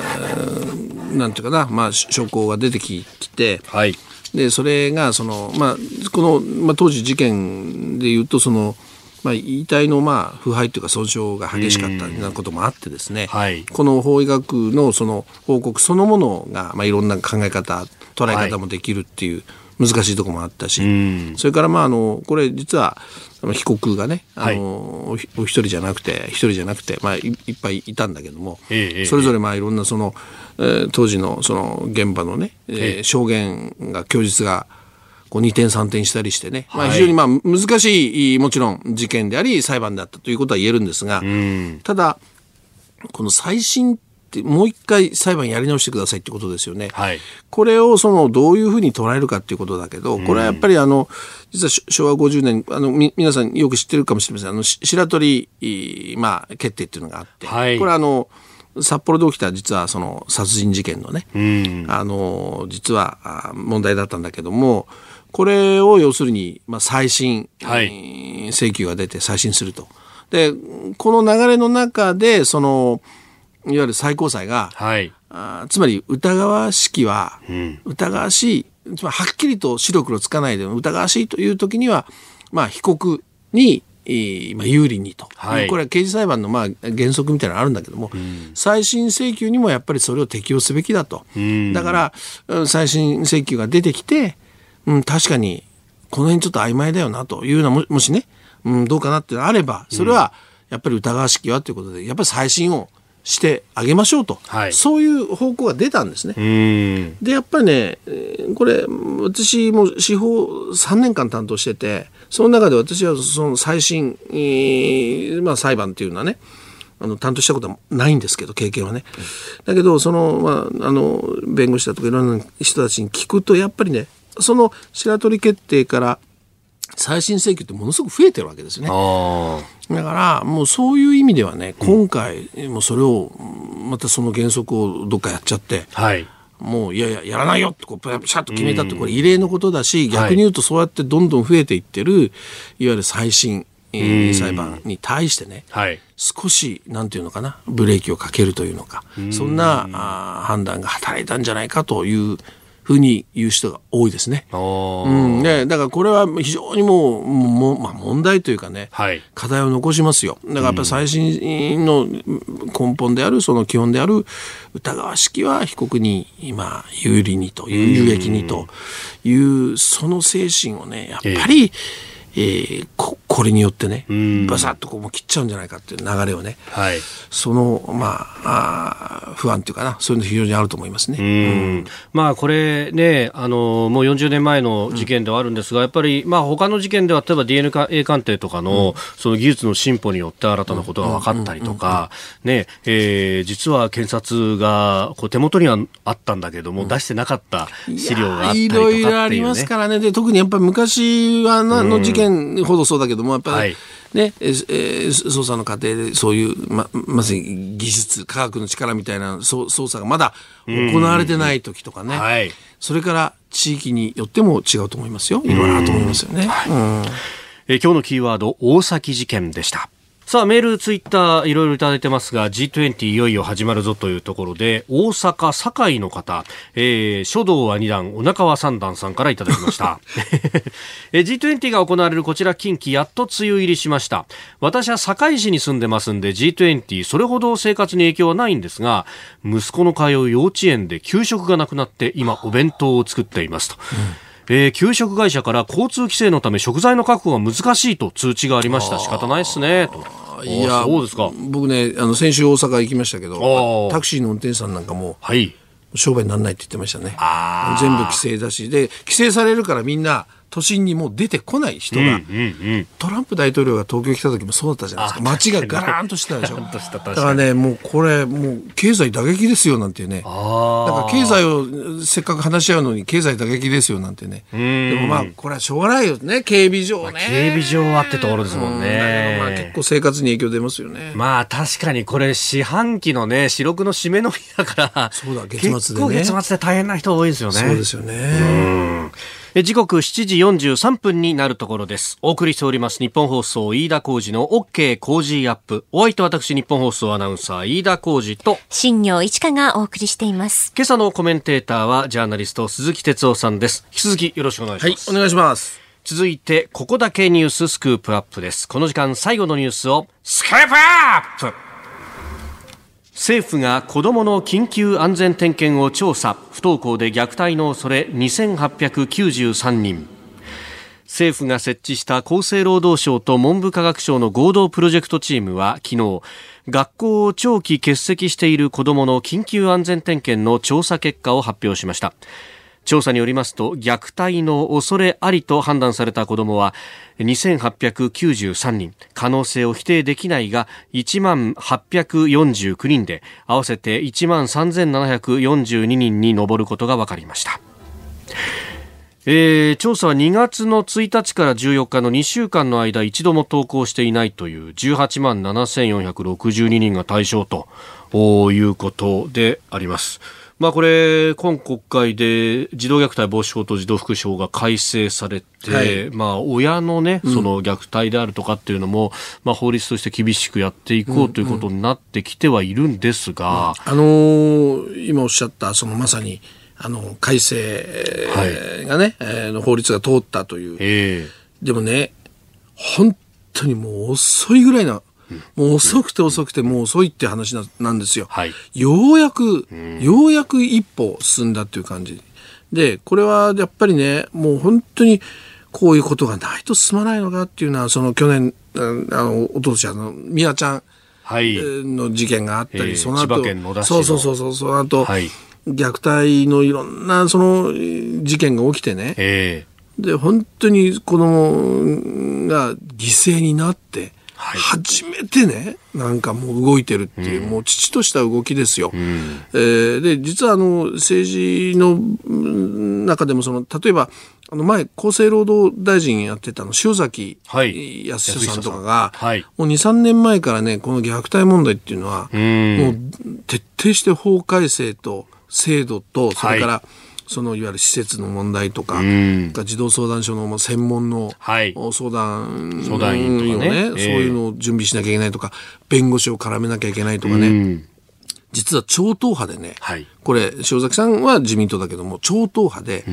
なんていうかな、まあ、証拠が出てきて、はい、でそれがその、まあ、この、まあ、当時事件でいうとそのまあ、遺体のまあ腐敗というか損傷が激しかったようなこともあってですね、はい、この法医学のその報告そのものが、まあ、いろんな考え方捉え方もできるっていう、難しいところもあったし、それからまああのこれ実は被告がねあの、はい、お一人じゃなくて一人じゃなくて、まあ、いっぱいいたんだけども、ええ、それぞれまあいろんなその、えー、当時のその現場のね、えー、証言が供述がこう2点3点したりしてね、まあ、非常にまあ難しいもちろん事件であり裁判であったということは言えるんですが、ただこの再審ってもう一回裁判やり直してくださいってことですよね。はい、これをそのどういうふうに捉えるかっていうことだけど、これはやっぱりあの、実は昭和50年、あの、み、皆さんよく知ってるかもしれません。あの、白鳥、まあ、決定っていうのがあって、はい、これはあの、札幌で起きた実はその殺人事件のね、あの、実は問題だったんだけども、これを要するに、まあ、再審、はい、請求が出て再審すると。で、この流れの中で、その、いわゆる最高裁が、はい、あつまり疑わしきは、うん、疑わしい、つまりはっきりと白黒つかないで疑わしいという時には、まあ、被告に、えー、まあ、有利にと、はい、これは刑事裁判のまあ原則みたいなのあるんだけども、うん、再審請求にもやっぱりそれを適用すべきだと、うん、だから再審請求が出てきて、うん、確かにこの辺ちょっと曖昧だよなというのはもしね、うん、どうかなってあればそれはやっぱり疑わしきはということでやっぱり再審をしてあげましょうと、はい、そういう方向が出たんですね。でやっぱりねこれ私も司法3年間担当しててその中で私はその再審、えー、まあ、裁判っていうのはねあの担当したことはないんですけど経験はね。だけどその,、まあ、あの弁護士だとかいろんな人たちに聞くとやっぱりねその白鳥決定から再審請求ってものすごく増えてるわけですね。だからもうそういう意味ではね今回もそれをまたその原則をどっかやっちゃって、はい、もういやいややらないよってこうシャッと決めたってこれ異例のことだし、逆に言うとそうやってどんどん増えていってるいわゆる再審裁判に対してね、はい、少しなんていうのかなブレーキをかけるというのかそんなあ判断が働いたんじゃないかというふうに言う人が多いですね。うん。ね、だからこれは非常にもうも、まあ、問題というかね、はい、課題を残しますよ。だからやっぱり最新の根本であるその基本である疑わしきは被告に今有利にという有益にというその精神をねやっぱり、えーえー、ここれによってね、バサッとこう切っちゃうんじゃないかっていう流れをね、はい、その、まあ、あ不安というかな、そういうの非常にあると思いますね。うん、まあ、これね、あの、もう40年前の事件ではあるんですが、うん、やっぱり、まあ、他の事件では、例えば DNA 鑑定とかの、うん、その技術の進歩によって新たなことが分かったりとか、ね、えー、実は検察が、こう、手元にはあったんだけども、出してなかった資料があったりとか、ね、いろいろありますからね。で、特にやっぱり昔はの事件ほどそうだけども、やっぱり、はいね、えー、捜査の過程でそういう、ま、まさに技術、科学の力みたいな捜査がまだ行われてない時とかね、はい、それから地域によっても違うと思いますよ。いろいろあると思いますよね。はい、え今日のキーワード、大崎事件でした。さあ、メール、ツイッター、いろいろいただいてますが、G20 いよいよ始まるぞというところで、大阪、堺の方、えー、書道は2段、お腹は3段さんからいただきました。G20 が行われるこちら近畿、やっと梅雨入りしました。私は堺市に住んでますんで、G20、それほど生活に影響はないんですが、息子の通う幼稚園で給食がなくなって、今、お弁当を作っていますと。うんえー、給食会社から交通規制のため食材の確保が難しいと通知がありました。仕方ないですね、と。いや、そうですか。僕ね、あの、先週大阪行きましたけど、タクシーの運転手さんなんかも、はい。商売にならないって言ってましたね。全部規制だし。で、規制されるからみんな、都心にもう出てこない人が、トランプ大統領が東京来た時もそうだったじゃないですか。街がガラーンとしたでしょ。だからねもうこれもう経済打撃ですよなんていうねだから経済をせっかく話し合うのに経済打撃ですよなんてね。でもまあこれはしょうがないよね。警備上ね、まあ、警備上はってところですもんね、まあ結構生活に影響出ますよね。まあ確かにこれ四半期のね四六の締めの日だからそうだ月末でね。結構月末で大変な人多いですよね。そうですよね時刻7時43分になるところです。お送りしております日本放送飯田浩二の OK 工事アップ。お相手は私日本放送アナウンサー飯田浩二と新業一華がお送りしています。今朝のコメンテーターはジャーナリスト鈴木哲夫さんです。引き続きよろしくお願いします。はい、お願いします。続いて、ここだけニューススクープアップです。この時間最後のニュースをスクープアップ政府が子どもの緊急安全点検を調査。不登校で虐待の恐れ。2893人。政府が設置した厚生労働省と文部科学省の合同プロジェクトチームは昨日学校を長期欠席している子どもの緊急安全点検の調査結果を発表しました。調査によりますと虐待の恐れありと判断された子どもは2893人可能性を否定できないが1万849人で合わせて1万3742人に上ることが分かりましたえー、調査は2月の1日から14日の2週間の間一度も投稿していないという18万7462人が対象ということであります。まあ、これ、今国会で児童虐待防止法と児童福祉法が改正されて、はい、まあ、親のね、その虐待であるとかっていうのも、うん、まあ、法律として厳しくやっていこうということになってきてはいるんですが。うんうん、あのー、今おっしゃった、そのまさに、あの、改正がね、はい、えー、の法律が通ったという。えー、でもね、本当にもう遅いぐらいなもう遅くて遅くてもう遅いって話ななんですよ。はい、ようやく、ようやく一歩進んだっていう感じ。で、これはやっぱりね、もう本当にこういうことがないと進まないのかっていうのは、その去年、あの、おととしあの、みやちゃんの事件があったり、はい、その後、そうそうそうそう、その後、はい、虐待のいろんなその事件が起きてね、えー、で、本当に子供が犠牲になって、初めてね、なんかもう動いてるっていう、うん、もう父とした動きですよ。うん、えー、で、実はあの、政治の中でもその、例えば、あの前、厚生労働大臣やってたの、塩崎康久さんとかが、はい、もう2、3年前からね、この虐待問題っていうのは、うん、もう徹底して法改正と制度と、それから、はいそのいわゆる施設の問題とか、うん、児童相談所の専門の相談、相談員とかね、ね。そういうのを準備しなきゃいけないとか、弁護士を絡めなきゃいけないとかね。うん、実は超党派でね、はい、これ、塩崎さんは自民党だけども、超党派で、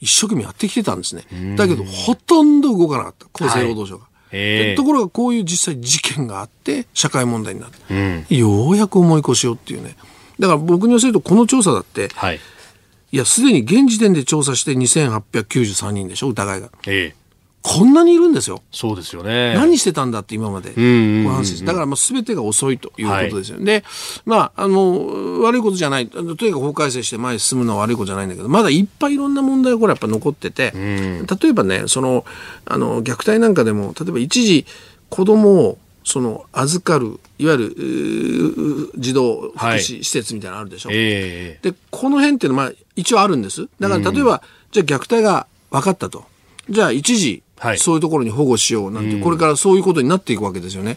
一生懸命やってきてたんですね。だけど、ほとんど動かなかった、厚生労働省が。はい。ところがこういう実際事件があって社会問題になって、うん、ようやく重い腰をっていうね。だから僕に言わせるとこの調査だって、はい、いや、すでに現時点で調査して2893人でしょ、疑いが。ええ。こんなにいるんですよ。そうですよね。何してたんだって今まで。だからまあ全てが遅いということですよ。はい、で、まあ、あの、悪いことじゃない。とにかく法改正して前に進むのは悪いことじゃないんだけど、まだいっぱいいろんな問題がこれやっぱ残ってて、例えばね、その、あの、虐待なんかでも、例えば一時子供をその預かるいわゆる児童福祉施設みたいなのあるでしょ、はいえー、でこの辺っていうのはまあ一応あるんです。だから例えば、うん、じゃあ虐待が分かったと。じゃあ一時はい、そういうところに保護しようなんて、これからそういうことになっていくわけですよね。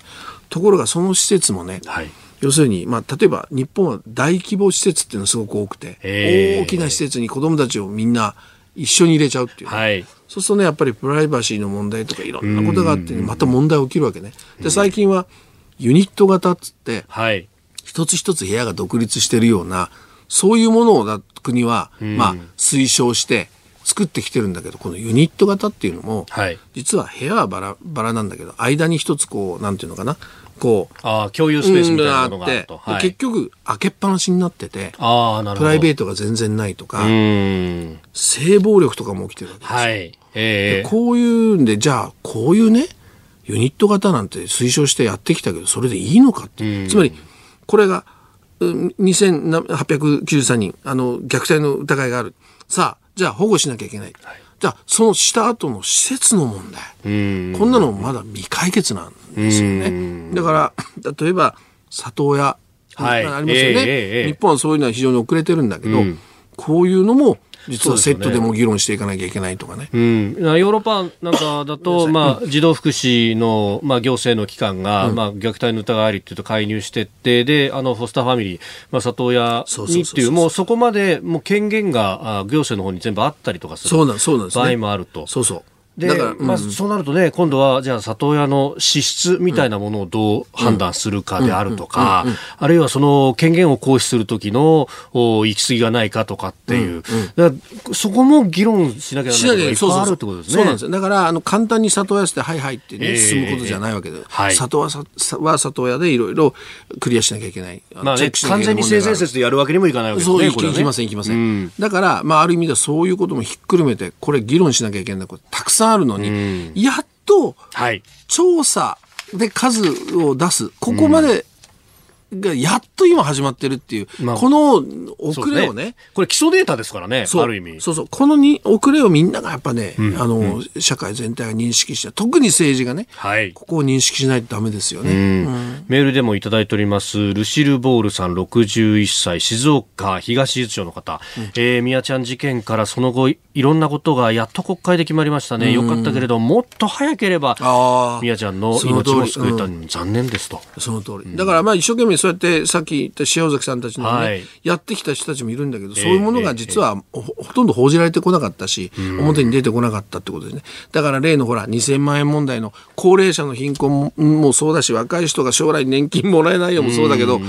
ところがその施設もね、はい、要するに、まあ、例えば日本は大規模施設っていうのがすごく多くて、大きな施設に子供たちをみんな一緒に入れちゃうっていう、ね、はい、そうするとねやっぱりプライバシーの問題とかいろんなことがあってまた問題起きるわけね。で最近はユニット型っつって、はい、一つ一つ部屋が独立してるようなそういうものを国は、まあ、推奨して作ってきてるんだけどこのユニット型っていうのも、はい、実は部屋はバラバラなんだけど間に一つこうなんていうのかなこうあ共有スペースみたいなのがあって、はい、結局開けっぱなしになっててプライベートが全然ないとか性暴力とかも起きてるわけですよ、はい。えー、こういうんでじゃあこういうねユニット型なんて推奨してやってきたけどそれでいいのかって。つまりこれが2893人あの虐待の疑いがある。さあじゃあ保護しなきゃいけない、はい、じゃあそのした後の施設の問題。こんなのまだ未解決なんですよね。だから例えば里親、はい、ありますよね、えーえー、日本はそういうのは非常に遅れてるんだけど、こういうのも実はセットでも議論していかなきゃいけないとかね。うん、ヨーロッパなんかだと、まあ、児童福祉の、まあ、行政の機関が、うん、まあ、虐待の疑いありっていうと介入してって、で、あの、フォスターファミリー、まあ、里親にっていう、もうそこまで、もう権限が、あ行政の方に全部あったりとかする場合もあると。そうそう。で、まあ、そうなるとね、今度は、じゃあ、里親の資質みたいなものをどう判断するかであるとか、あるいはその権限を行使する時のお行き過ぎがないかとかっていう、そこも議論しなきゃならないことがあるってことですね。そうなんですだから、あの、簡単に里親して、はいはいってね、進むことじゃないわけで、里親は里親でいろいろクリアしなきゃいけない。まあね、完全に性善説でやるわけにもいかないわけですね。そう、いきません、いきません。だから、まあ、ある意味ではそういうこともひっくるめて、これ議論しなきゃいけない。ことたくさんあるのに、やっと、調査で数を出す。ここまでがやっと今始まってるっていう、まあ、この遅れをね、ね、これ基礎データですからね、ある意味。そうそう、このに遅れをみんながやっぱね、うん、あの、うん、社会全体が認識して、特に政治がね、はい、ここを認識しないとダメですよね。うん、メールでもいただいております、ルシル・ボールさん61歳、静岡東伊豆町の方、うん、えー、宮ちゃん事件からその後、いろんなことがやっと国会で決まりましたね。よかったけれど、もっと早ければ、宮ちゃんの命も救えた、残念ですと。その通り。だからまあ一生懸命そうやってさっき言った塩崎さんたちのね、はい、やってきた人たちもいるんだけど、そういうものが実はほとんど報じられてこなかったし、表に出てこなかったってことですね。だから例のほら、2000万円問題の高齢者の貧困もそうだし、若い人が将来年金もらえないよもそうだけど、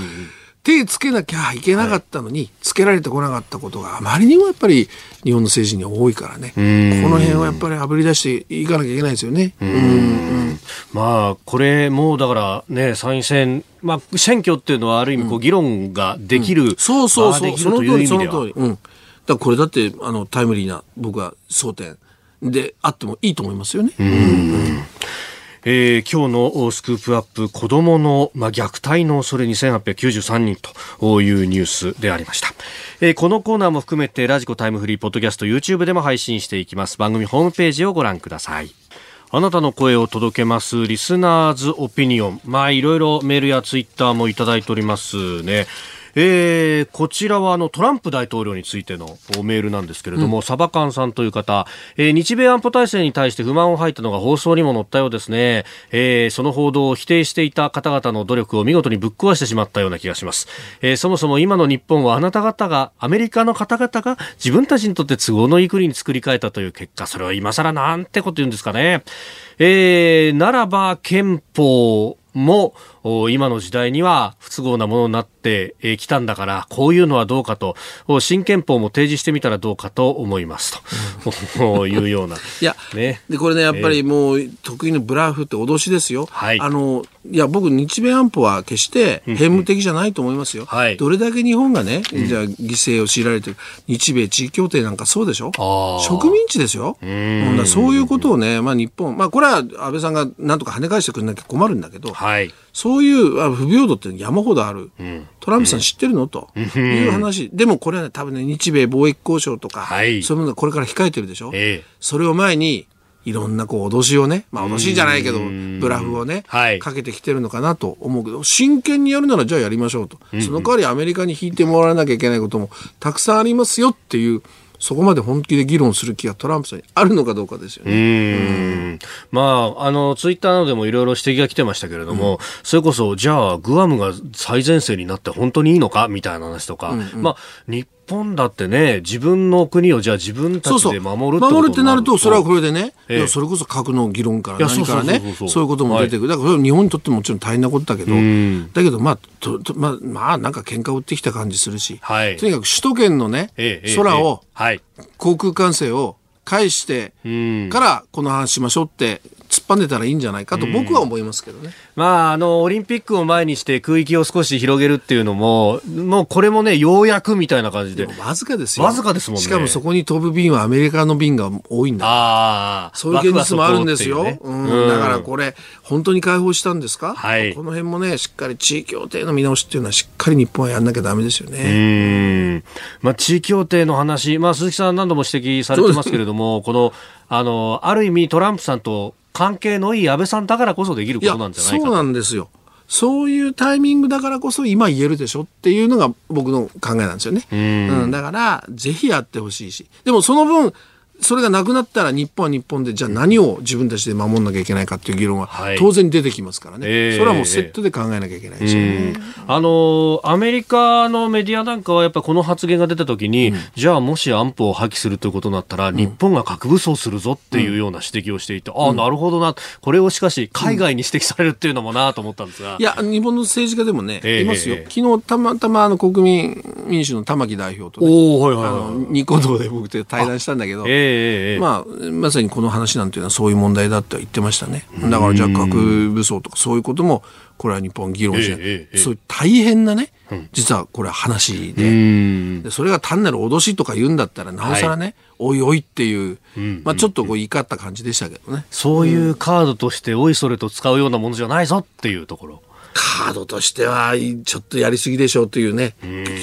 手つけなきゃいけなかったのに、つけられてこなかったことがあまりにもやっぱり日本の政治に多いからね、この辺はやっぱりあぶり出していかなきゃいけないですよね。まあ、これもだからね、参院選、まあ、選挙っていうのはある意味こう議論ができる、うんうん、そうそうそう、その通り、その通り。うん。だこれだって、あの、タイムリーな、僕は争点であってもいいと思いますよね。うん。えー、今日のスクープアップ子供の、ま、虐待の恐れ2893人というニュースでありました、えー、このコーナーも含めてラジコタイムフリーポッドキャスト YouTube でも配信していきます。番組ホームページをご覧ください。あなたの声を届けますリスナーズオピニオン。まあいろいろメールやツイッターもいただいておりますね。えー、こちらはあのトランプ大統領についてのメールなんですけれども、うん、サバカンさんという方、えー、日米安保体制に対して不満を吐いたのが放送にも載ったようですね、えー、その報道を否定していた方々の努力を見事にぶっ壊してしまったような気がします、えー、そもそも今の日本はあなた方がアメリカの方々が自分たちにとって都合のいい国に作り変えたという結果それは今更なんてこと言うんですかね、えー、ならば憲法も今の時代には不都合なものになってきたんだからこういうのはどうかと。新憲法も提示してみたらどうかと思いますと、うん、いうような。いや、ね、でこれねやっぱりもう得意のブラフって脅しですよ。はい、あのいや僕日米安保は決して偏務的じゃないと思いますよ。はい、どれだけ日本がねじゃあ犠牲を強いられてる日米地位協定なんかそうでしょ？植民地ですよ。うん。そういうことをね、まあ、日本まあこれは安倍さんがなんとか跳ね返してくれなきゃ困るんだけど。はいそういう不平等って山ほどある、うん、トランプさん知ってるの、と。いう話、でもこれはね、多分ね、日米貿易交渉とか、はい、そういうものがこれから控えてるでしょ、えー、それを前に、いろんなこう脅しをね、まあ脅しじゃないけど、ブラフをね、はい、かけてきてるのかなと思うけど、真剣にやるならじゃあやりましょうと。その代わりアメリカに引いてもらわなきゃいけないこともたくさんありますよっていう、そこまで本気で議論する気がトランプさんにあるのかどうかですよね。うん。まあ、あの、ツイッターなどでもいろいろ指摘が来てましたけれども、うん、それこそ、じゃあ、グアムが最前線になって本当にいいのかみたいな話とか、うんうん、まあ、日本だってね、自分の国をじゃあ自分たちで守るって守るってなると、それはこれでね、ええ、それこそ核の議論から何からね、そういうことも出てくる。だから日本にとってももちろん大変なことだけど、だけど、まあ、ととまあ、まあ、なんか喧嘩売ってきた感じするし、はい、とにかく首都圏のね、え、空を、はい、航空管制を返してからこの話しましょうって突っ張んでたらいいんじゃないかと僕は思いますけどね。まあ、あの、オリンピックを前にして空域を少し広げるっていうのも、もうこれもね、ようやくみたいな感じで。でわずかですよ。わずかですもんね。しかもそこに飛ぶ便はアメリカの便が多いんだ。ああ。そういう現実もあるんですよ。ね、うん。だからこれ、本当に解放したんですか？はい。この辺もね、しっかり地位協定の見直しっていうのはしっかり日本はやんなきゃダメですよね。うん。まあ、地位協定の話、まあ、鈴木さん何度も指摘されてますけれども、この、あの、ある意味トランプさんと関係のいい安倍さんだからこそできることなんじゃないかそうなんですよ。そういうタイミングだからこそ今言えるでしょっていうのが僕の考えなんですよね。うん、だから、ぜひやってほしいし。でもその分、それがなくなったら日本は日本でじゃあ何を自分たちで守んなきゃいけないかっていう議論は当然出てきますからね、はいそれはもうセットで考えなきゃいけないですよね、あのアメリカのメディアなんかはやっぱこの発言が出た時に、うん、じゃあもし安保を破棄するということになったら、うん、日本が核武装するぞっていうような指摘をしていて、うん、ああなるほどな。これをしかし海外に指摘されるっていうのもなと思ったんですが、いや日本の政治家でもね、いますよ、昨日たまたまあの国民民主の玉木代表と、ね、おはいはいはい、ニコ動で僕と対談したんだけど、えー、まあまさにこの話なんていうのはそういう問題だって言ってましたね。だからじゃあ核武装とかそういうこともこれは日本議論して、ええ、そういう大変なね、実はこれは話で。でそれが単なる脅しとか言うんだったらなおさらね、はい、おいおいっていう、まあ、ちょっとこう言い方感じでしたけどね。そういうカードとしておいそれと使うようなものじゃないぞっていうところ。カードとしては、ちょっとやりすぎでしょうというね、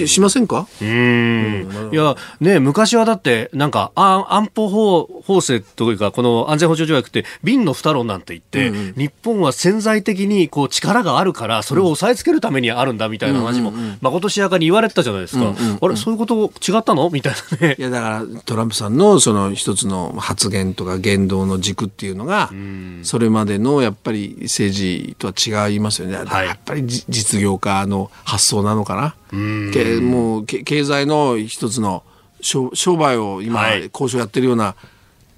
うしませんか？うん。いや、ね、昔はだって、なんか、安保法法制というか、この安全保障条約って、瓶の二論なんて言って、うんうん、日本は潜在的にこう力があるから、それを抑えつけるためにあるんだみたいな話も、まことしやかに言われてたじゃないですか。うんうんうん、あれ、そういうこと違ったの？みたいなね。いや、だから、トランプさんのその一つの発言とか言動の軸っていうのが、それまでのやっぱり政治とは違いますよね。はい、やっぱり実業家の発想なのかな？けもう経済の一つの商売を今、交渉やってるような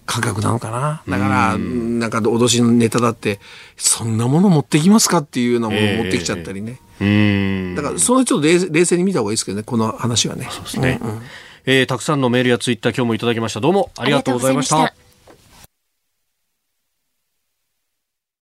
感覚なのかな？だから、なんか脅しのネタだって、そんなもの持ってきますかっていうようなものを持ってきちゃったりね。えー、だから、そのちょっと冷静に見た方がいいですけどね、この話はね。そうですね。うんうん、えー、たくさんのメールやツイッター今日もいただきました。どうもありがとうございました。